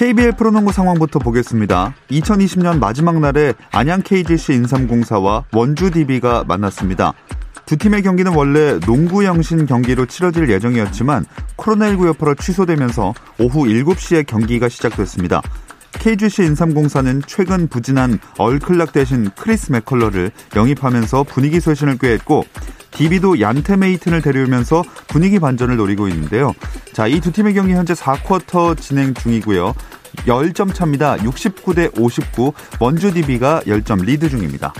KBL 프로농구 상황부터 보겠습니다. 2020년 마지막 날에 안양 KGC 인삼공사와 원주 DB가 만났습니다. 두 팀의 경기는 원래 농구영신 경기로 치러질 예정이었지만 코로나19 여파로 취소되면서 오후 7시에 경기가 시작됐습니다. KGC 인삼공사는 최근 부진한 얼 클락 대신 크리스 맥컬러를 영입하면서 분위기 쇄신을 꾀했고 DB도 얀테 메이튼을 데려오면서 분위기 반전을 노리고 있는데요. 자, 이 두 팀의 경기 현재 4쿼터 진행 중이고요. 10점 차입니다. 69대 59. 원주 DB가 10점 리드 중입니다.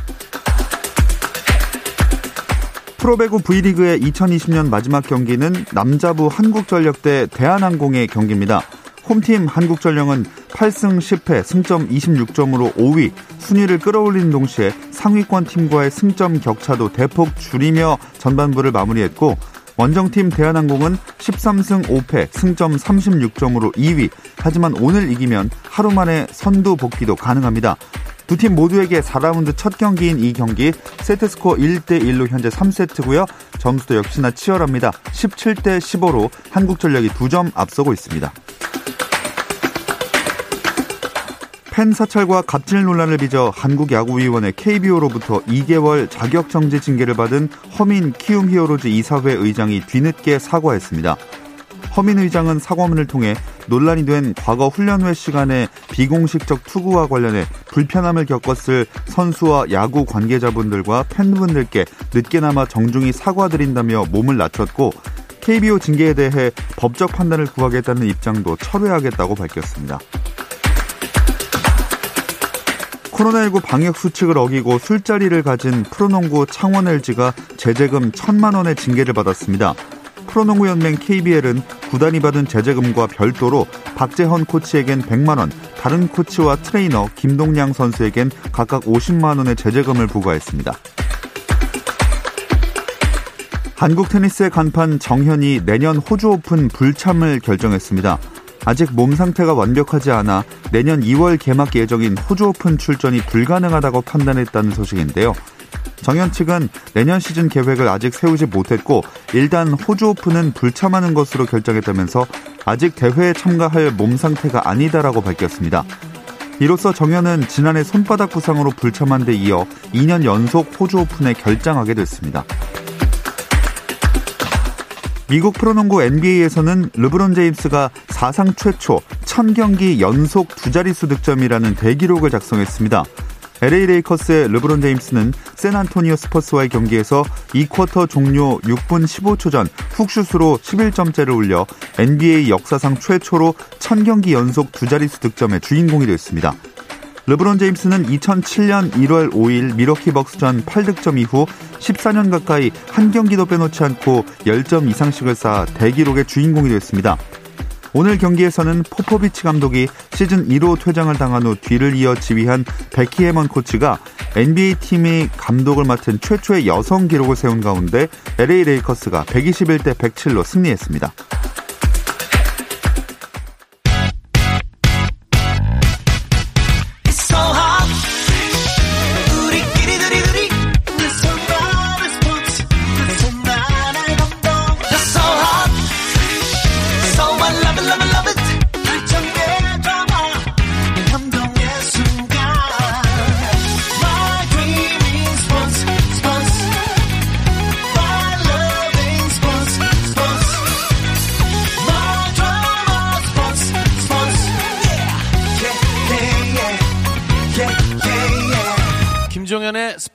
프로배구 V리그의 2020년 마지막 경기는 남자부 한국전력 대 대한항공의 경기입니다. 홈팀 한국전력은 8승 10패 승점 26점으로 5위 순위를 끌어올리는 동시에 상위권 팀과의 승점 격차도 대폭 줄이며 전반부를 마무리했고 원정팀 대한항공은 13승 5패 승점 36점으로 2위 하지만 오늘 이기면 하루 만에 선두 복귀도 가능합니다. 두 팀 모두에게 4라운드 첫 경기인 이 경기 세트스코어 1대1로 현재 3세트고요. 점수도 역시나 치열합니다. 17대 15로 한국전력이 2점 앞서고 있습니다. 팬 사찰과 갑질 논란을 빚어 한국야구위원회 KBO로부터 2개월 자격정지 징계를 받은 허민 키움 히어로즈 이사회 의장이 뒤늦게 사과했습니다. 허민 의장은 사과문을 통해 논란이 된 과거 훈련 회 시간에 비공식적 투구와 관련해 불편함을 겪었을 선수와 야구 관계자분들과 팬분들께 늦게나마 정중히 사과드린다며 몸을 낮췄고 KBO 징계에 대해 법적 판단을 구하겠다는 입장도 철회하겠다고 밝혔습니다. 코로나19 방역 수칙을 어기고 술자리를 가진 프로농구 창원 LG가 제재금 1천만 원의 징계를 받았습니다. 프로농구 연맹 KBL은 구단이 받은 제재금과 별도로 박재헌 코치에겐 100만 원, 다른 코치와 트레이너 김동량 선수에겐 각각 50만 원의 제재금을 부과했습니다. 한국 테니스의 간판 정현이 내년 호주 오픈 불참을 결정했습니다. 아직 몸 상태가 완벽하지 않아 내년 2월 개막 예정인 호주 오픈 출전이 불가능하다고 판단했다는 소식인데요. 정현 측은 내년 시즌 계획을 아직 세우지 못했고 일단 호주 오픈은 불참하는 것으로 결정했다면서 아직 대회에 참가할 몸 상태가 아니다라고 밝혔습니다. 이로써 정현은 지난해 손바닥 부상으로 불참한 데 이어 2년 연속 호주 오픈에 결장하게 됐습니다. 미국 프로농구 NBA에서는 르브론 제임스가 사상 최초 1000경기 연속 두 자릿수 득점이라는 대기록을 작성했습니다. LA 레이커스의 르브론 제임스는 샌안토니오 스퍼스와의 경기에서 2쿼터 종료 6분 15초 전 훅슛으로 11점째를 올려 NBA 역사상 최초로 1000경기 연속 두 자릿수 득점의 주인공이 됐습니다. 르브론 제임스는 2007년 1월 5일 밀워키 벅스전 8득점 이후 14년 가까이 한 경기도 빼놓지 않고 10점 이상씩을 쌓아 대기록의 주인공이 됐습니다. 오늘 경기에서는 포포비치 감독이 시즌 1호 퇴장을 당한 후 뒤를 이어 지휘한 베키 해먼 코치가 NBA 팀의 감독을 맡은 최초의 여성 기록을 세운 가운데 LA 레이커스가 121대 107로 승리했습니다.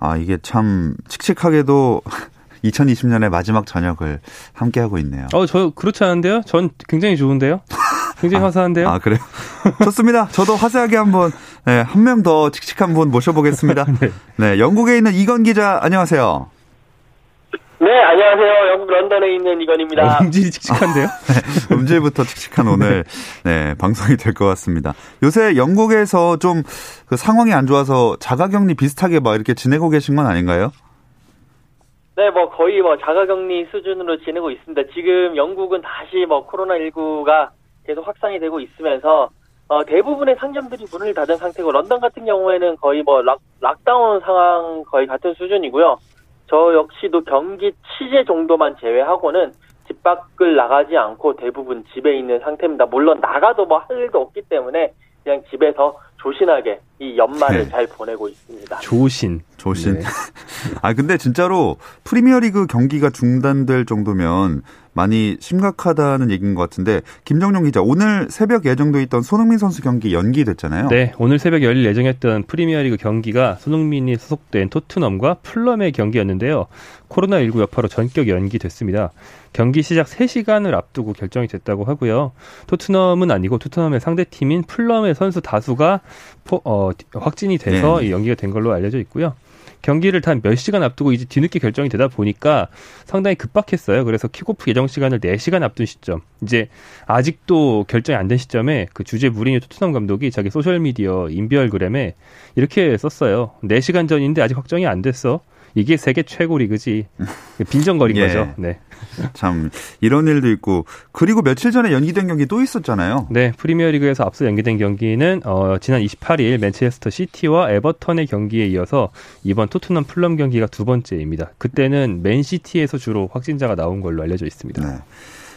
아, 이게 참 칙칙하게도 2020년의 마지막 저녁을 함께 하고 있네요. 어, 저 그렇지 않은데요? 전 굉장히 좋은데요? 굉장히 아, 화사한데요? 아, 그래요? 좋습니다. 저도 화사하게 한번, 네, 한 명 더 칙칙한 분 모셔보겠습니다. 네. 네, 영국에 있는 이건 기자, 안녕하세요. 네, 안녕하세요. 영국 런던에 있는 이건입니다. 어, 음질이 칙칙한데요? 네, 음질부터 칙칙한 오늘 네, 방송이 될 것 같습니다. 요새 영국에서 좀 그 상황이 안 좋아서 자가격리 비슷하게 막 이렇게 지내고 계신 건 아닌가요? 네, 뭐 거의 뭐 자가격리 수준으로 지내고 있습니다. 지금 영국은 다시 뭐 코로나19가 계속 확산이 되고 있으면서 어, 대부분의 상점들이 문을 닫은 상태고 런던 같은 경우에는 거의 뭐 락, 락다운 상황 거의 같은 수준이고요. 저 역시도 경기 취재 정도만 제외하고는 집 밖을 나가지 않고 대부분 집에 있는 상태입니다. 물론 나가도 뭐 할 일도 없기 때문에 그냥 집에서 조신하게 이 연말을 네. 잘 보내고 있습니다. 조신. 조신. 네. 아 근데 진짜로 프리미어리그 경기가 중단될 정도면 많이 심각하다는 얘기인 것 같은데 김정용 기자 오늘 새벽 예정돼 있던 손흥민 선수 경기 연기됐잖아요. 네, 오늘 새벽 열릴 예정했던 프리미어리그 경기가 손흥민이 소속된 토트넘과 풀럼의 경기였는데요. 코로나19 여파로 전격 연기됐습니다. 경기 시작 3시간을 앞두고 결정이 됐다고 하고요. 토트넘은 아니고 토트넘의 상대팀인 풀럼의 선수 다수가 포, 어, 확진이 돼서 네. 연기가 된 걸로 알려져 있고요. 경기를 단 몇 시간 앞두고 이제 뒤늦게 결정이 되다 보니까 상당히 급박했어요. 그래서 킥오프 예정 시간을 4시간 앞둔 시점. 이제 아직도 결정이 안 된 시점에 그 주제 무리뉴 토트넘 감독이 자기 소셜 미디어 인별그램에 이렇게 썼어요. 4시간 전인데 아직 확정이 안 됐어. 이게 세계 최고 리그지. 빈정거린 예. 거죠. 네. 참 이런 일도 있고 그리고 며칠 전에 연기된 경기 또 있었잖아요. 네, 프리미어리그에서 앞서 연기된 경기는 어, 지난 28일 맨체스터 시티와 에버턴의 경기에 이어서 이번 토트넘 풀럼 경기가 두 번째입니다. 그때는 맨시티에서 주로 확진자가 나온 걸로 알려져 있습니다. 네.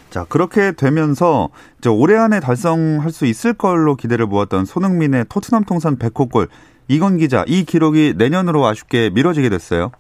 자, 그렇게 되면서 이제 올해 안에 달성할 수 있을 걸로 기대를 모았던 손흥민의 토트넘 통산 100호 골 이건 기자, 이 기록이 내년으로 아쉽게 미뤄지게 됐어요.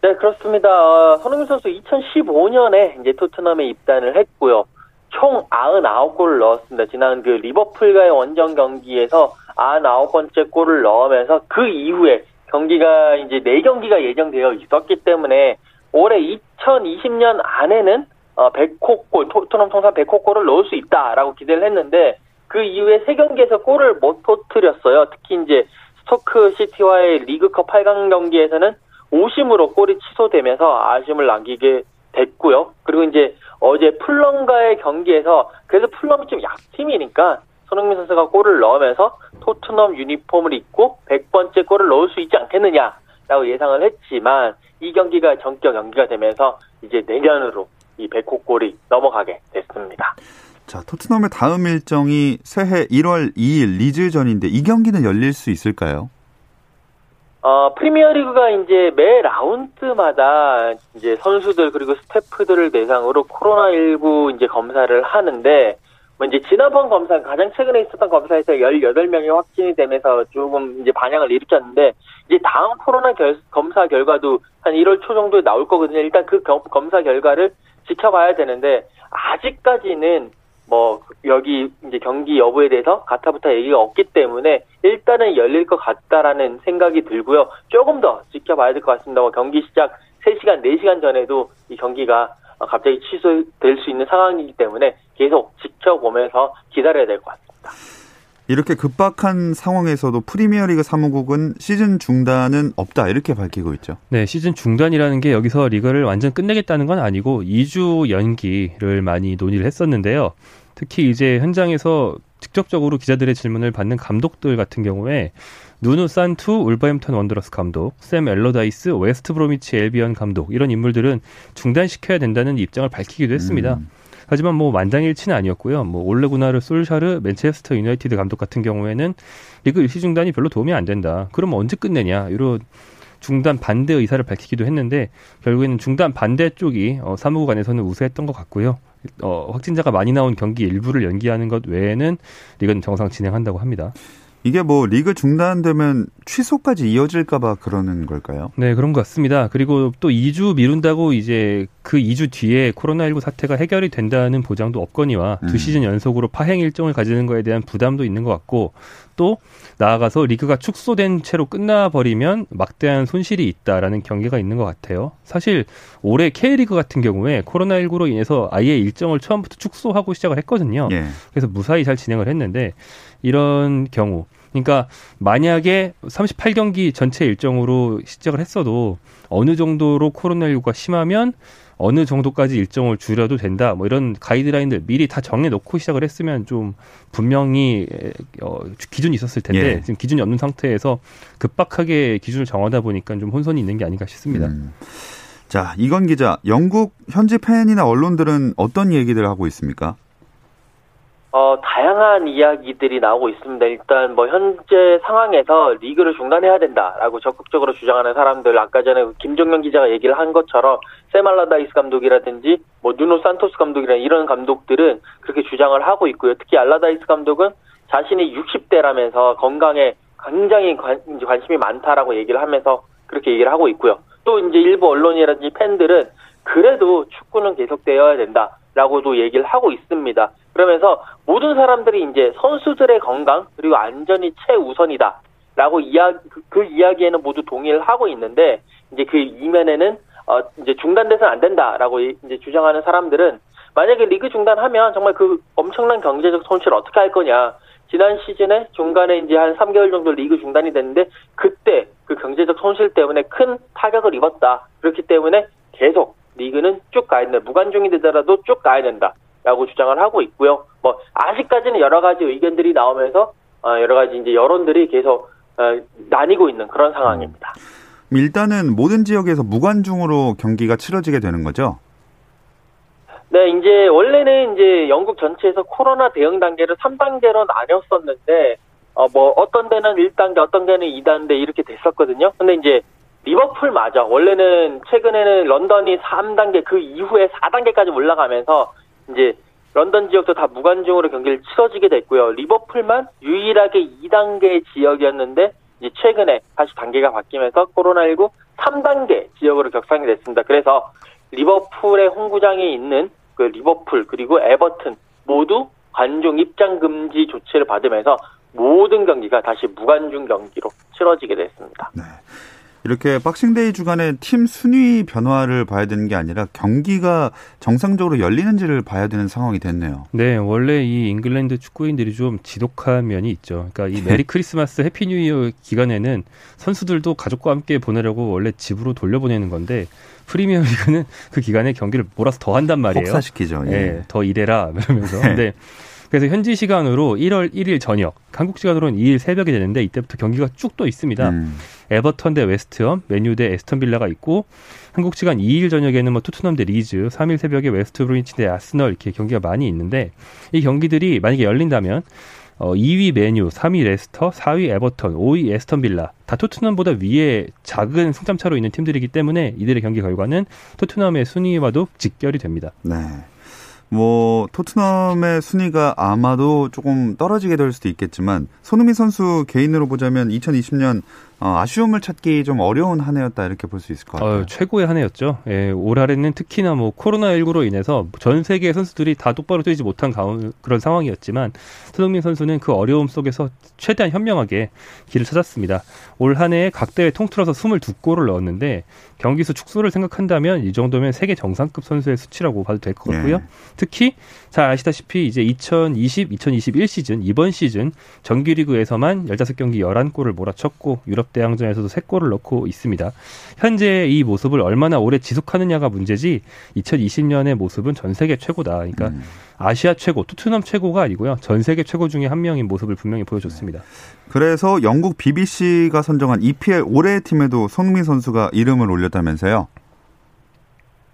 네, 그렇습니다. 어, 손흥민 선수 2015년에 이제 토트넘에 입단을 했고요. 총 99골을 넣었습니다. 지난 그 리버풀과의 원정 경기에서 99번째 골을 넣으면서 그 이후에 경기가 이제 4경기가 예정되어 있었기 때문에 올해 2020년 안에는 100호 어, 골, 토트넘 통산 100호 골을 넣을 수 있다라고 기대를 했는데 그 이후에 3경기에서 골을 못 터뜨렸어요. 특히 이제 스토크 시티와의 리그컵 8강 경기에서는 오심으로 골이 취소되면서 아쉬움을 남기게 됐고요. 그리고 이제 어제 풀럼과의 경기에서 그래서 풀럼이 좀 약팀이니까 손흥민 선수가 골을 넣으면서 토트넘 유니폼을 입고 100번째 골을 넣을 수 있지 않겠느냐라고 예상을 했지만 이 경기가 전격 연기가 되면서 이제 내년으로 이 100호 골이 넘어가게 됐습니다. 자, 토트넘의 다음 일정이 새해 1월 2일 리즈전인데 이 경기는 열릴 수 있을까요? 어, 프리미어리그가 이제 매 라운드마다 이제 선수들 그리고 스태프들을 대상으로 코로나19 이제 검사를 하는데 뭐 이제 지난번 검사 가장 최근에 있었던 검사에서 18명이 확진이 되면서 조금 이제 반향을 일으켰는데 이제 다음 코로나 결, 검사 결과도 한 1월 초 정도에 나올 거거든요. 일단 그 검사 결과를 지켜봐야 되는데 아직까지는 뭐 여기 이제 경기 여부에 대해서 가타부타 얘기가 없기 때문에 일단은 열릴 것 같다라는 생각이 들고요. 조금 더 지켜봐야 될 것 같습니다. 뭐 경기 시작 3시간, 4시간 전에도 이 경기가 갑자기 취소될 수 있는 상황이기 때문에 계속 지켜보면서 기다려야 될 것 같습니다. 이렇게 급박한 상황에서도 프리미어리그 사무국은 시즌 중단은 없다 이렇게 밝히고 있죠. 네, 시즌 중단이라는 게 여기서 리그를 완전 끝내겠다는 건 아니고 2주 연기를 많이 논의를 했었는데요. 특히 이제 현장에서 직접적으로 기자들의 질문을 받는 감독들 같은 경우에 누누 산투 울버햄턴 원더러스 감독, 샘 앨러다이스 웨스트 브로미치 앨비언 감독 이런 인물들은 중단시켜야 된다는 입장을 밝히기도 했습니다. 음. 하지만 뭐 만장일치는 아니었고요. 뭐 올레 구나르 솔샤르 맨체스터 유나이티드 감독 같은 경우에는 리그 일시 중단이 별로 도움이 안 된다. 그럼 언제 끝내냐 이런 중단 반대 의사를 밝히기도 했는데 결국에는 중단 반대 쪽이 어, 사무국 안에서는 우세했던 것 같고요. 어, 확진자가 많이 나온 경기 일부를 연기하는 것 외에는 리그는 정상 진행한다고 합니다. 이게 뭐 리그 중단되면 취소까지 이어질까봐 그러는 걸까요? 네, 그런 것 같습니다. 그리고 또 2주 미룬다고 이제 그 2주 뒤에 코로나19 사태가 해결이 된다는 보장도 없거니와 두 음. 시즌 연속으로 파행 일정을 가지는 거에 대한 부담도 있는 것 같고 또 나아가서 리그가 축소된 채로 끝나버리면 막대한 손실이 있다라는 경계가 있는 것 같아요. 사실 올해 K리그 같은 경우에 코로나19로 인해서 아예 일정을 처음부터 축소하고 시작을 했거든요. 예. 그래서 무사히 잘 진행을 했는데 이런 경우 그러니까 만약에 38경기 전체 일정으로 시작을 했어도 어느 정도로 코로나19가 심하면 어느 정도까지 일정을 줄여도 된다. 뭐 이런 가이드라인들 미리 다 정해 놓고 시작을 했으면 좀 분명히 어, 기준이 있었을 텐데 예. 지금 기준이 없는 상태에서 급박하게 기준을 정하다 보니까 좀 혼선이 있는 게 아닌가 싶습니다. 음. 자, 이건 기자, 영국 현지 팬이나 언론들은 어떤 얘기들을 하고 있습니까? 어, 다양한 이야기들이 나오고 있습니다. 일단 뭐 현재 상황에서 리그를 중단해야 된다라고 적극적으로 주장하는 사람들 아까 전에 김종현 기자가 얘기를 한 것처럼 샘 앨러다이스 감독이라든지 뭐 누노 산토스 감독이라는 이런 감독들은 그렇게 주장을 하고 있고요. 특히 앨러다이스 감독은 자신이 60대라면서 건강에 굉장히 관, 관심이 많다라고 얘기를 하면서 그렇게 얘기를 하고 있고요. 또 이제 일부 언론이라든지 팬들은 그래도 축구는 계속되어야 된다라고도 얘기를 하고 있습니다. 그러면서 모든 사람들이 이제 선수들의 건강 그리고 안전이 최우선이다 라고 이야기 그, 그 이야기에는 모두 동의를 하고 있는데 이제 그 이면에는 어 이제 중단돼서는 안 된다라고 이제 주장하는 사람들은 만약에 리그 중단하면 정말 그 엄청난 경제적 손실을 어떻게 할 거냐. 지난 시즌에 중간에 이제 한 3개월 정도 리그 중단이 됐는데 그때 그 경제적 손실 때문에 큰 타격을 입었다. 그렇기 때문에 계속 리그는 쭉 가야 된다. 무관중이 되더라도 쭉 가야 된다. 라고 주장을 하고 있고요. 뭐 아직까지는 여러 가지 의견들이 나오면서 어, 여러 가지 이제 여론들이 계속 어, 나뉘고 있는 그런 상황입니다. 음. 일단은 모든 지역에서 무관중으로 경기가 치러지게 되는 거죠? 네, 이제 원래는 이제 영국 전체에서 코로나 대응 단계를 3단계로 나눴었는데 어 뭐 어떤 데는 1단계, 어떤 데는 2단계 이렇게 됐었거든요. 근데 이제 리버풀 맞아. 원래는 최근에는 런던이 3단계 그 이후에 4단계까지 올라가면서 이제 런던 지역도 다 무관중으로 경기를 치러지게 됐고요. 리버풀만 유일하게 2단계 지역이었는데 이제 최근에 다시 단계가 바뀌면서 코로나19 3단계 지역으로 격상이 됐습니다. 그래서 리버풀의 홈구장에 있는 그 리버풀 그리고 에버튼 모두 관중 입장 금지 조치를 받으면서 모든 경기가 다시 무관중 경기로 치러지게 됐습니다. 네. 이렇게 Boxing Day 주간에 팀 순위 변화를 봐야 되는 게 아니라 경기가 정상적으로 열리는지를 봐야 되는 상황이 됐네요. 네, 원래 이 잉글랜드 축구인들이 좀 지독한 면이 있죠. 그러니까 이 Merry Christmas Happy New Year 기간에는 선수들도 가족과 함께 보내려고 원래 집으로 돌려보내는 건데 프리미어 리그는 그 기간에 경기를 몰아서 더 한단 말이에요. 혹사시키죠. 예. 네, 더 일해라 이러면서. 네. 근데 그래서 현지 시간으로 1월 1일 저녁, 한국 시간으로는 2일 새벽이 되는데 이때부터 경기가 쭉 또 있습니다. 음. 에버턴 대 웨스트햄, 맨유 대 애스턴 빌라가 있고 한국 시간 2일 저녁에는 뭐 토트넘 대 리즈, 3일 새벽에 웨스트 브로미치 대 아스널 이렇게 경기가 많이 있는데 이 경기들이 만약에 열린다면 어, 2위 맨유, 3위 레스터, 4위 에버턴, 5위 애스턴 빌라 다 토트넘보다 위에 작은 승점 차로 있는 팀들이기 때문에 이들의 경기 결과는 토트넘의 순위와도 직결이 됩니다. 네. 뭐 토트넘의 순위가 아마도 조금 떨어지게 될 수도 있겠지만 손흥민 선수 개인으로 보자면 2020년 어, 아쉬움을 찾기 좀 어려운 한 해였다 이렇게 볼 수 있을 것 같아요. 어, 최고의 한 해였죠. 예, 올 한해는 특히나 뭐 코로나19로 인해서 전 세계 선수들이 다 똑바로 뛰지 못한 가운, 그런 상황이었지만 손흥민 선수는 그 어려움 속에서 최대한 현명하게 길을 찾았습니다. 올 한 해에 각 대회 통틀어서 22골을 넣었는데 경기 수 축소를 생각한다면 이 정도면 세계 정상급 선수의 수치라고 봐도 될 것 같고요. 네. 특히 잘 아시다시피 이제 2020, 2021 시즌 이번 시즌 정규리그에서만 15경기 11골을 몰아쳤고 유럽 대항전에서도 3골을 넣고 있습니다. 현재 이 모습을 얼마나 오래 지속하느냐가 문제지 2020년의 모습은 전 세계 최고다. 그러니까 음. 아시아 최고, 토트넘 최고가 아니고요. 전 세계 최고 중에 한 명인 모습을 분명히 보여줬습니다. 그래서 영국 BBC가 선정한 EPL 올해의 팀에도 손흥민 선수가 이름을 올렸다면서요?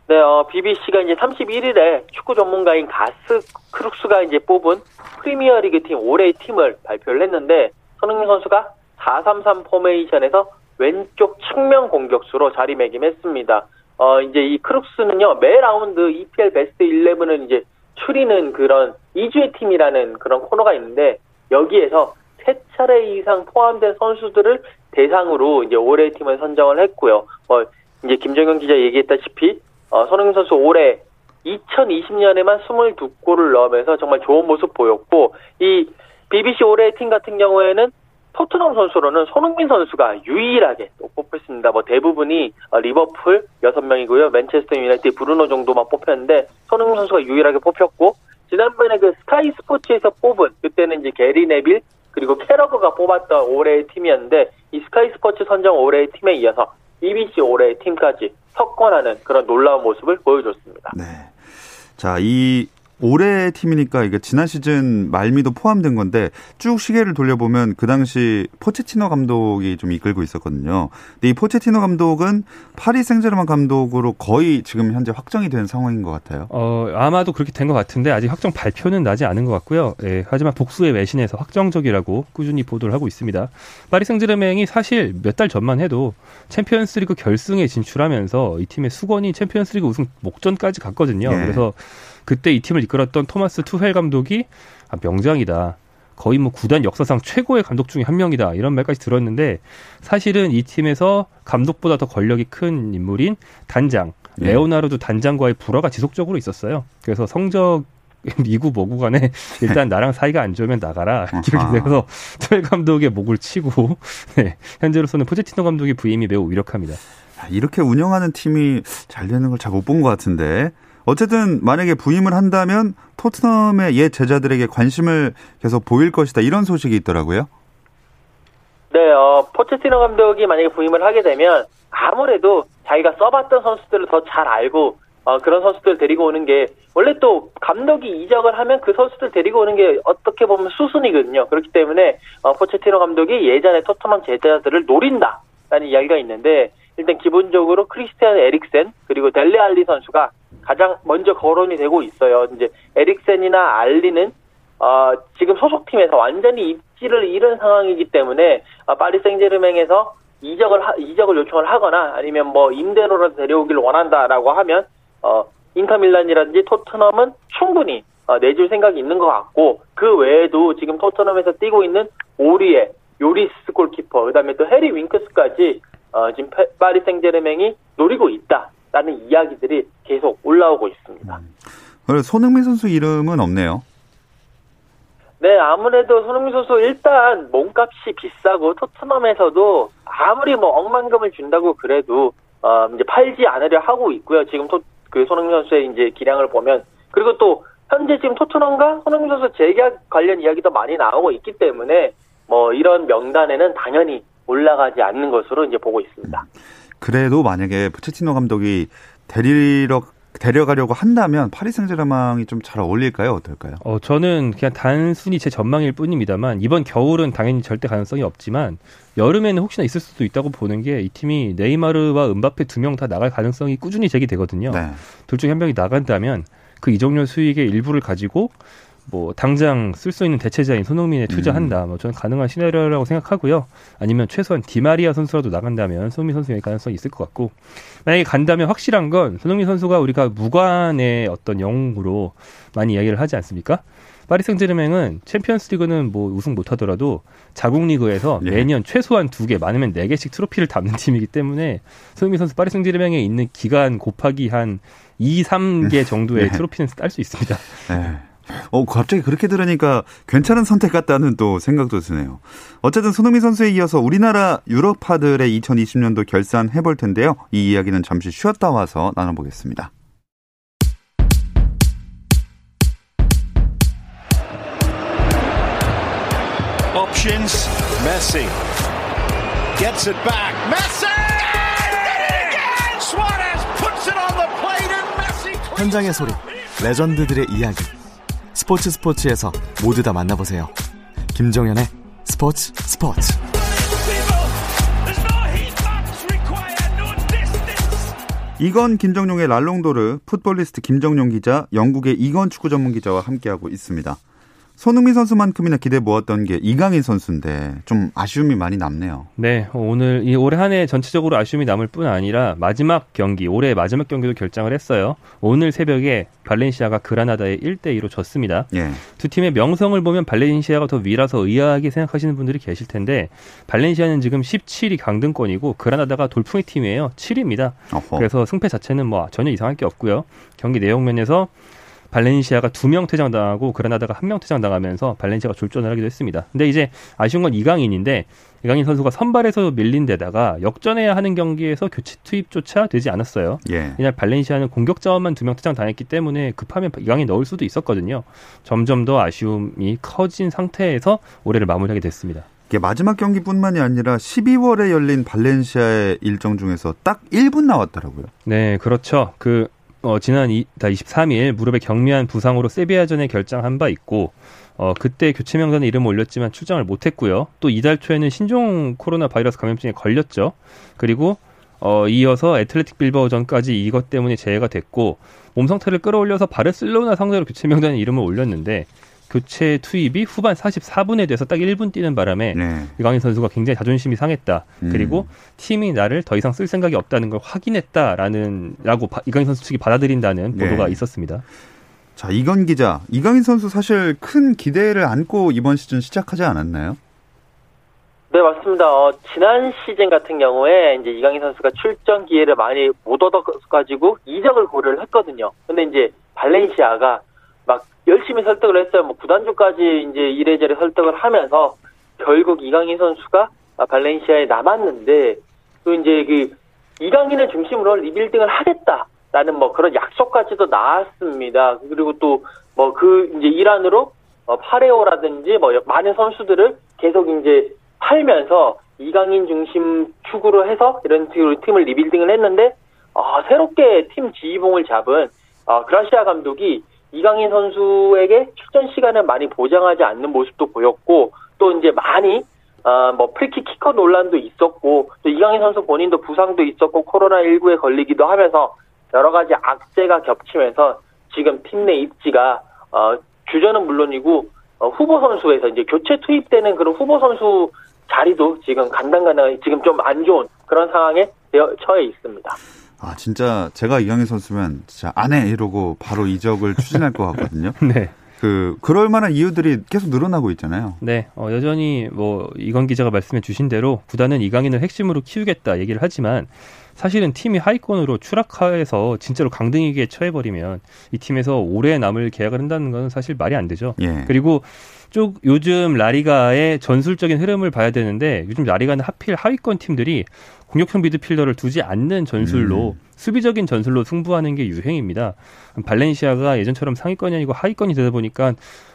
네, 어, BBC가 이제 31일에 축구 전문가인 가스 크룩스가 이제 뽑은 프리미어리그 팀 올해의 팀을 발표를 했는데 손흥민 선수가 4-3-3 포메이션에서 왼쪽 측면 공격수로 자리매김했습니다. 어, 이제 이 크룩스는요, 매 라운드 EPL 베스트 11을 이제 추리는 그런 이 주의 팀이라는 그런 코너가 있는데, 여기에서 세 차례 이상 포함된 선수들을 대상으로 이제 올해 팀을 선정을 했고요. 뭐 이제 김정현 기자 얘기했다시피 어, 손흥민 선수 올해 2020년에만 22골을 넣으면서 정말 좋은 모습 보였고 이 BBC 올해 팀 같은 경우에는 토트넘 선수로는 손흥민 선수가 유일하게 또 뽑혔습니다. 뭐 대부분이 어, 리버풀 6명이고요. 맨체스터 유나이티드 브루노 정도만 뽑혔는데 손흥민 선수가 유일하게 뽑혔고 지난번에 그 스카이 스포츠에서 뽑은 그때는 이제 게리 네빌 그리고 캐러그가 뽑았던 올해의 팀이었는데 이 스카이 스포츠 선정 올해의 팀에 이어서 BBC 올해의 팀까지 석권하는 그런 놀라운 모습을 보여줬습니다. 네. 자, 이 올해 팀이니까 이게 지난 시즌 말미도 포함된 건데 쭉 시계를 돌려보면 그 당시 포체티노 감독이 좀 이끌고 있었거든요. 근데 이 포체티노 감독은 파리 생제르맹 감독으로 거의 지금 현재 확정이 된 상황인 것 같아요. 어, 아마도 그렇게 된 것 같은데 아직 확정 발표는 나지 않은 것 같고요. 예, 하지만 복수의 외신에서 확정적이라고 꾸준히 보도를 하고 있습니다. 파리 생제르맹이 사실 몇 달 전만 해도 챔피언스리그 결승에 진출하면서 이 팀의 수건이 챔피언스리그 우승 목전까지 갔거든요. 예. 그래서 그때 이 팀을 이끌었던 토마스 투헬 감독이 아, 명장이다. 거의 뭐 구단 역사상 최고의 감독 중에 한 명이다. 이런 말까지 들었는데 사실은 이 팀에서 감독보다 더 권력이 큰 인물인 단장 예. 레오나르도 단장과의 불화가 지속적으로 있었어요. 그래서 성적 미구 뭐구 간에 일단 나랑 사이가 안 좋으면 나가라 이렇게. 돼서 투헬 감독의 목을 치고 네, 현재로서는 포제티노 감독의 부임이 매우 유력합니다. 아, 이렇게 운영하는 팀이 잘 되는 걸 잘 못 본 것 같은데 어쨌든 만약에 부임을 한다면 토트넘의 옛 제자들에게 관심을 계속 보일 것이다 이런 소식이 있더라고요. 네, 어, 포체티노 감독이 만약에 부임을 하게 되면 아무래도 자기가 써봤던 선수들을 더 잘 알고 어, 그런 선수들 데리고 오는 게 원래 또 감독이 이적을 하면 그 선수들 데리고 오는 게 어떻게 보면 수순이거든요. 그렇기 때문에 어, 포체티노 감독이 예전에 토트넘 제자들을 노린다라는 이야기가 있는데 일단 기본적으로 크리스티안 에릭센 그리고 델레 알리 선수가 가장 먼저 거론이 되고 있어요. 이제 에릭센이나 알리는 어, 지금 소속팀에서 완전히 입지를 잃은 상황이기 때문에 어, 파리 생제르맹에서 이적을 하- 이적을 요청을 하거나 아니면 뭐 임대로라도 데려오길 원한다라고 하면 어, 인터밀란이라든지 토트넘은 충분히 어, 내줄 생각이 있는 것 같고 그 외에도 지금 토트넘에서 뛰고 있는 오리에 요리스 골키퍼 그다음에 또 해리 윙크스까지 어, 지금 페- 파리 생제르맹이 노리고 있다 라는 이야기들이 계속 올라오고 있습니다. 그래서 손흥민 선수 이름은 없네요. 네, 아무래도 손흥민 선수 일단 몸값이 비싸고 토트넘에서도 아무리 뭐 억만금을 준다고 그래도 어 이제 팔지 않으려 하고 있고요. 지금 토, 그 손흥민 선수의 이제 기량을 보면 그리고 또 현재 지금 토트넘과 손흥민 선수 재계약 관련 이야기도 많이 나오고 있기 때문에 뭐 이런 명단에는 당연히 올라가지 않는 것으로 이제 보고 있습니다. 그래도 만약에 포체티노 감독이 데리러 데려가려고 한다면 파리 생제르맹이 좀 잘 어울릴까요? 어떨까요? 어, 저는 그냥 단순히 제 전망일 뿐입니다만 이번 겨울은 당연히 절대 가능성이 없지만 여름에는 혹시나 있을 수도 있다고 보는 게 이 팀이 네이마르와 은바페 두 명 다 나갈 가능성이 꾸준히 제기되거든요. 네. 둘 중에 한 명이 나간다면 그 이적료 수익의 일부를 가지고 뭐 당장 쓸 수 있는 대체자인 손흥민에 투자한다. 뭐 저는 가능한 시나리오라고 생각하고요. 아니면 최소한 디마리아 선수라도 나간다면 손흥민 선수의 가능성이 있을 것 같고 만약에 간다면 확실한 건 손흥민 선수가 우리가 무관의 어떤 영웅으로 많이 이야기를 하지 않습니까? 파리 생제르맹은 챔피언스리그는 뭐 우승 못하더라도 자국 리그에서 예. 매년 최소한 두 개, 많으면 네 개씩 트로피를 담는 팀이기 때문에 손흥민 선수 파리 생제르맹에 있는 기간 곱하기 한 2, 3개 정도의 예. 트로피는 딸 수 있습니다. 네. 어, 갑자기 그렇게 들으니까 괜찮은 선택 같다는 또 생각도 드네요. 어쨌든 손흥민 선수에 이어서 우리나라 유럽파들의 2020년도 결산 해볼 텐데요. 이 이야기는 잠시 쉬었다 와서 나눠보겠습니다. Options. Messi. Gets it back. Messi! 현장의 소리, 레전드들의 이야기. 스포츠 스포츠에서 모두 다 만나보세요. 김정현의 스포츠 스포츠. 이건 김정용의 랄롱도르, 풋볼리스트 김정용 기자, 영국의 이건 축구 전문 기자와 함께하고 있습니다. 손흥민 선수만큼이나 기대 모았던 게 이강인 선수인데 좀 아쉬움이 많이 남네요. 네, 오늘 이 올해 한 해 전체적으로 아쉬움이 남을 뿐 아니라 마지막 경기, 올해 마지막 경기도 결정을 했어요. 오늘 새벽에 발렌시아가 그라나다에 1대 2로 졌습니다. 예. 두 팀의 명성을 보면 발렌시아가 더 위라서 의아하게 생각하시는 분들이 계실 텐데 발렌시아는 지금 17위 강등권이고 그라나다가 돌풍의 팀이에요. 7위입니다. 어허. 그래서 승패 자체는 뭐 전혀 이상할 게 없고요. 경기 내용 면에서 발렌시아가 두 명 퇴장당하고 그라나다가 한 명 퇴장당하면서 발렌시아가 졸전을 하기도 했습니다. 근데 이제 아쉬운 건 이강인인데 이강인 선수가 선발에서 밀린 데다가 역전해야 하는 경기에서 교체 투입조차 되지 않았어요. 예. 이날 발렌시아는 공격 자원만 두 명 퇴장 당했기 때문에 급하면 이강인 넣을 수도 있었거든요. 점점 더 아쉬움이 커진 상태에서 올해를 마무리하게 됐습니다. 이게 마지막 경기뿐만이 아니라 12월에 열린 발렌시아의 일정 중에서 딱 1분 나왔더라고요. 네, 그렇죠. 그 어, 지난 이, 23일 무릎에 경미한 부상으로 세비야전에 결장한 바 있고 어, 그때 교체 명단에 이름을 올렸지만 출장을 못했고요. 또 이달 초에는 신종 코로나 바이러스 감염증에 걸렸죠. 그리고 어, 이어서 애틀레틱 빌바오전까지 이것 때문에 재해가 됐고 몸 상태를 끌어올려서 바르셀로나 상대로 교체 명단에 이름을 올렸는데 교체 투입이 후반 44분에 돼서 딱 1분 뛰는 바람에 네. 이강인 선수가 굉장히 자존심이 상했다. 음. 그리고 팀이 나를 더 이상 쓸 생각이 없다는 걸 확인했다라는 라고 바- 이강인 선수 측이 받아들인다는 네. 보도가 있었습니다. 자, 이건 기자. 이강인 선수 사실 큰 기대를 안고 이번 시즌 시작하지 않았나요? 네, 맞습니다. 어, 지난 시즌 같은 경우에 이제 이강인 선수가 출전 기회를 많이 못 얻어가지고 이적을 고려를 했거든요. 근데 이제 발렌시아가 막 열심히 설득을 했어요. 뭐 구단주까지 이제 이래저래 설득을 하면서 결국 이강인 선수가 아, 발렌시아에 남았는데 또 이제 그 이강인을 중심으로 리빌딩을 하겠다라는 뭐 그런 약속까지도 나왔습니다. 그리고 또 뭐 그 이제 일환으로 어, 파레오라든지 뭐 많은 선수들을 계속 이제 팔면서 이강인 중심 축으로 해서 이런 팀을 리빌딩을 했는데 아, 새롭게 팀 지휘봉을 잡은 아, 그라시아 감독이 이강인 선수에게 출전 시간을 많이 보장하지 않는 모습도 보였고 또 이제 많이 아, 뭐 프리킥 키커 논란도 있었고 또 이강인 선수 본인도 부상도 있었고 코로나 19에 걸리기도 하면서 여러 가지 악재가 겹치면서 지금 팀 내 입지가 어, 주전은 물론이고 어, 후보 선수에서 이제 교체 투입되는 그런 후보 선수 자리도 지금 간당간당 지금 좀 안 좋은 그런 상황에 처해 있습니다. 아, 진짜 제가 이강인 선수면 진짜 안 해! 이러고 바로 이적을 추진할 것 같거든요. 네. 그, 그럴 만한 이유들이 계속 늘어나고 있잖아요. 네, 어, 여전히 뭐 이건 기자가 말씀해 주신 대로 구단은 이강인을 핵심으로 키우겠다 얘기를 하지만 사실은 팀이 하위권으로 추락해서 진짜로 강등위기에 처해버리면 이 팀에서 오래 남을 계약을 한다는 건 사실 말이 안 되죠. 예. 그리고 쭉 요즘 라리가의 전술적인 흐름을 봐야 되는데 요즘 라리가는 하필 하위권 팀들이 공격형 미드필더를 두지 않는 전술로 음. 수비적인 전술로 승부하는 게 유행입니다. 발렌시아가 예전처럼 상위권이 아니고 하위권이 되다 보니까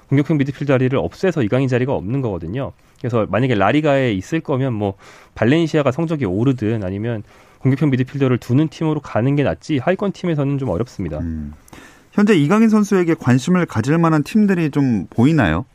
공격형 미드필더 자리를 없애서 이강인 자리가 없는 거거든요. 그래서 만약에 라리가에 있을 거면 뭐 발렌시아가 성적이 오르든 아니면 공격형 미드필더를 두는 팀으로 가는 게 낫지 하위권 팀에서는 좀 어렵습니다. 음. 현재 이강인 선수에게 관심을 가질 만한 팀들이 좀 보이나요?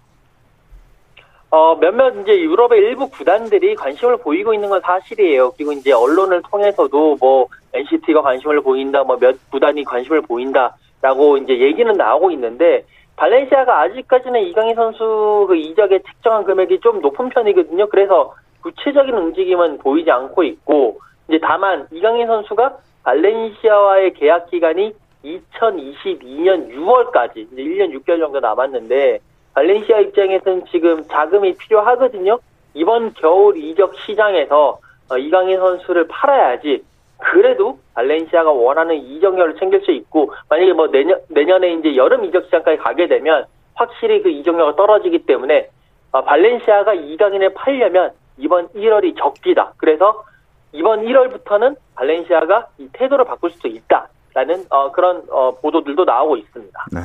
어, 몇몇 이제 유럽의 일부 구단들이 관심을 보이고 있는 건 사실이에요. 그리고 이제 언론을 통해서도 뭐 NCT가 관심을 보인다, 뭐 몇 구단이 관심을 보인다라고 이제 얘기는 나오고 있는데 발렌시아가 아직까지는 이강인 선수 그 이적의 책정한 금액이 좀 높은 편이거든요. 그래서 구체적인 움직임은 보이지 않고 있고 이제 다만 이강인 선수가 발렌시아와의 계약 기간이 2022년 6월까지 이제 1년 6개월 정도 남았는데 발렌시아 입장에서는 지금 자금이 필요하거든요. 이번 겨울 이적 시장에서 어, 이강인 선수를 팔아야지 그래도 발렌시아가 원하는 이적료를 챙길 수 있고 만약에 뭐 내년 내년에 이제 여름 이적 시장까지 가게 되면 확실히 그 이적료가 떨어지기 때문에 어, 발렌시아가 이강인을 팔려면 이번 1월이 적기다. 그래서 이번 1월부터는 발렌시아가 이 태도를 바꿀 수도 있다라는 어, 그런 어, 보도들도 나오고 있습니다. 네.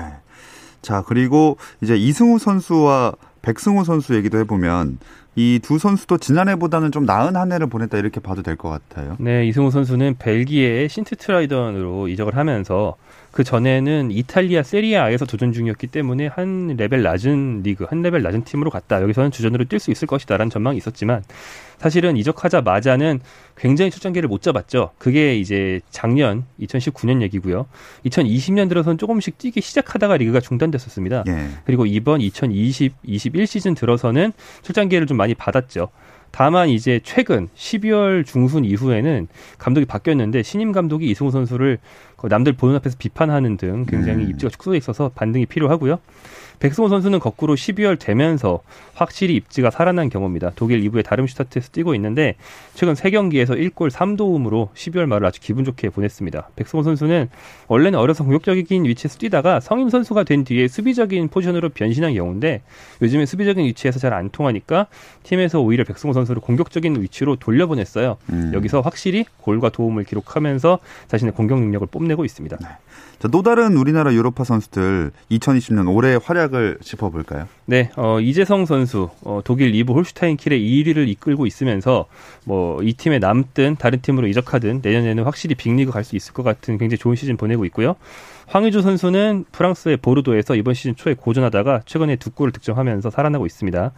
자, 그리고 이제 이승우 선수와 백승호 선수 얘기도 해보면 이 두 선수도 지난해보다는 좀 나은 한 해를 보냈다 이렇게 봐도 될 것 같아요. 네, 이승우 선수는 벨기에의 신트트라이던으로 이적을 하면서 그 전에는 이탈리아 세리아에서 도전 중이었기 때문에 한 레벨 낮은 리그, 한 레벨 낮은 팀으로 갔다. 여기서는 주전으로 뛸 수 있을 것이다라는 전망이 있었지만 사실은 이적하자마자는 굉장히 출장 기회를 못 잡았죠. 그게 이제 작년 2019년 얘기고요. 2020년 들어서는 조금씩 뛰기 시작하다가 리그가 중단됐었습니다. 예. 그리고 이번 2020, 21 시즌 들어서는 출장 기회를 좀 많이 받았죠. 다만 이제 최근 12월 중순 이후에는 감독이 바뀌었는데 신임 감독이 이승우 선수를 그 남들 보는 앞에서 비판하는 등 굉장히 음. 입지가 축소돼 있어서 반등이 필요하고요. 백승호 선수는 거꾸로 12월 되면서 확실히 입지가 살아난 경우입니다. 독일 2부의 다름 슈타트에서 뛰고 있는데 최근 3경기에서 1골 3도움으로 12월 말을 아주 기분 좋게 보냈습니다. 백승호 선수는 원래는 어려서 공격적인 위치에서 뛰다가 성인 선수가 된 뒤에 수비적인 포지션으로 변신한 경우인데 요즘에 수비적인 위치에서 잘 안 통하니까 팀에서 오히려 백승호 선수를 공격적인 위치로 돌려보냈어요. 음. 여기서 확실히 골과 도움을 기록하면서 자신의 공격 능력을 뽐내고 있습니다. 자, 또 다른 우리나라 유럽파 선수들 2020년 올해 활약을 짚어볼까요? 네, 어, 이재성 선수, 어, 독일 2부 홀슈타인 킬의 2위를 이끌고 있으면서 뭐 이 팀에 남든 다른 팀으로 이적하든 내년에는 확실히 빅리그 갈 수 있을 것 같은 굉장히 좋은 시즌 보내고 있고요. 황의조 선수는 프랑스의 보르도에서 이번 시즌 초에 고전하다가 최근에 두 골을 득점하면서 살아나고 있습니다.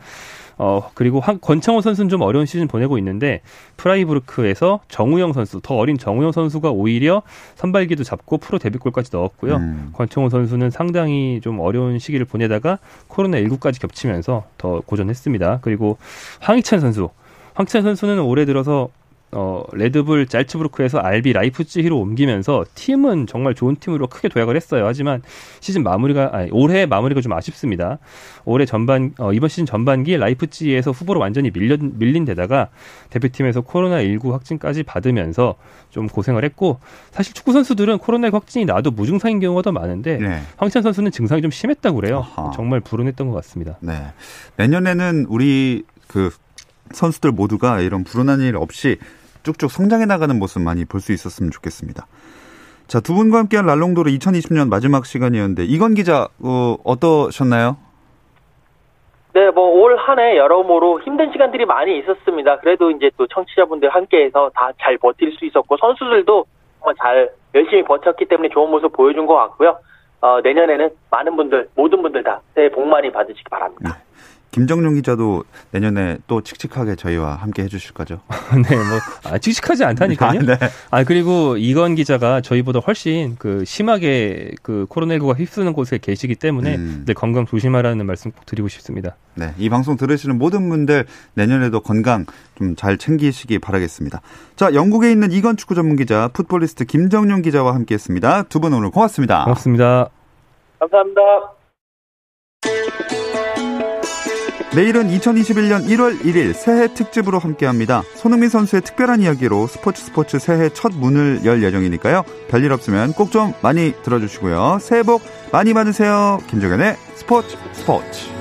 어, 그리고 황, 권창훈 선수는 좀 어려운 시즌 보내고 있는데 프라이부르크에서 정우영 선수, 더 어린 정우영 선수가 오히려 선발 기회도 잡고 프로 데뷔골까지 넣었고요. 음. 권창훈 선수는 상당히 좀 어려운 시기를 보내다가 코로나 19까지 겹치면서 더 고전했습니다. 그리고 황희찬 선수. 황희찬 선수는 올해 들어서 어, 레드불 짤츠부르크에서 RB 라이프치히로 옮기면서 팀은 정말 좋은 팀으로 크게 도약을 했어요. 하지만 시즌 마무리가 아니, 올해 마무리가 좀 아쉽습니다. 올해 전반 어, 이번 시즌 전반기 라이프치히에서 후보로 완전히 밀려, 밀린 데다가 대표팀에서 코로나 19 확진까지 받으면서 좀 고생을 했고 사실 축구 선수들은 코로나 19 확진이 나도 무증상인 경우가 더 많은데 네. 황희찬 선수는 증상이 좀 심했다고 그래요. 아하. 정말 불운했던 것 같습니다. 네. 내년에는 우리 그 선수들 모두가 이런 불운한 일 없이 쭉쭉 성장해 나가는 모습 많이 볼 수 있었으면 좋겠습니다. 자, 두 분과 함께한 랄롱도르 2020년 마지막 시간이었는데 이건 기자 어, 어떠셨나요? 네, 뭐 올 한 해 여러모로 힘든 시간들이 많이 있었습니다. 그래도 이제 또 청취자분들 함께해서 다 잘 버틸 수 있었고 선수들도 정말 잘 열심히 버텼기 때문에 좋은 모습 보여준 것 같고요. 어, 내년에는 많은 분들, 모든 분들 다 새해 복 많이 받으시기 바랍니다. 김정용 기자도 내년에 또 칙칙하게 저희와 함께 해주실 거죠? 네, 뭐 아, 칙칙하지 않다니까요. 아, 네. 아 그리고 이건 기자가 저희보다 훨씬 그 심하게 그 코로나19가 휩쓰는 곳에 계시기 때문에 음. 늘 건강 조심하라는 말씀 꼭 드리고 싶습니다. 네, 이 방송 들으시는 모든 분들 내년에도 건강 좀 잘 챙기시기 바라겠습니다. 자, 영국에 있는 이건 축구 전문 기자 풋볼리스트 김정용 기자와 함께했습니다. 두 분 오늘 고맙습니다. 고맙습니다. 감사합니다. 내일은 2021년 1월 1일 새해 특집으로 함께합니다. 손흥민 선수의 특별한 이야기로 스포츠 스포츠 새해 첫 문을 열 예정이니까요. 별일 없으면 꼭 좀 많이 들어주시고요. 새해 복 많이 받으세요. 김종현의 스포츠 스포츠.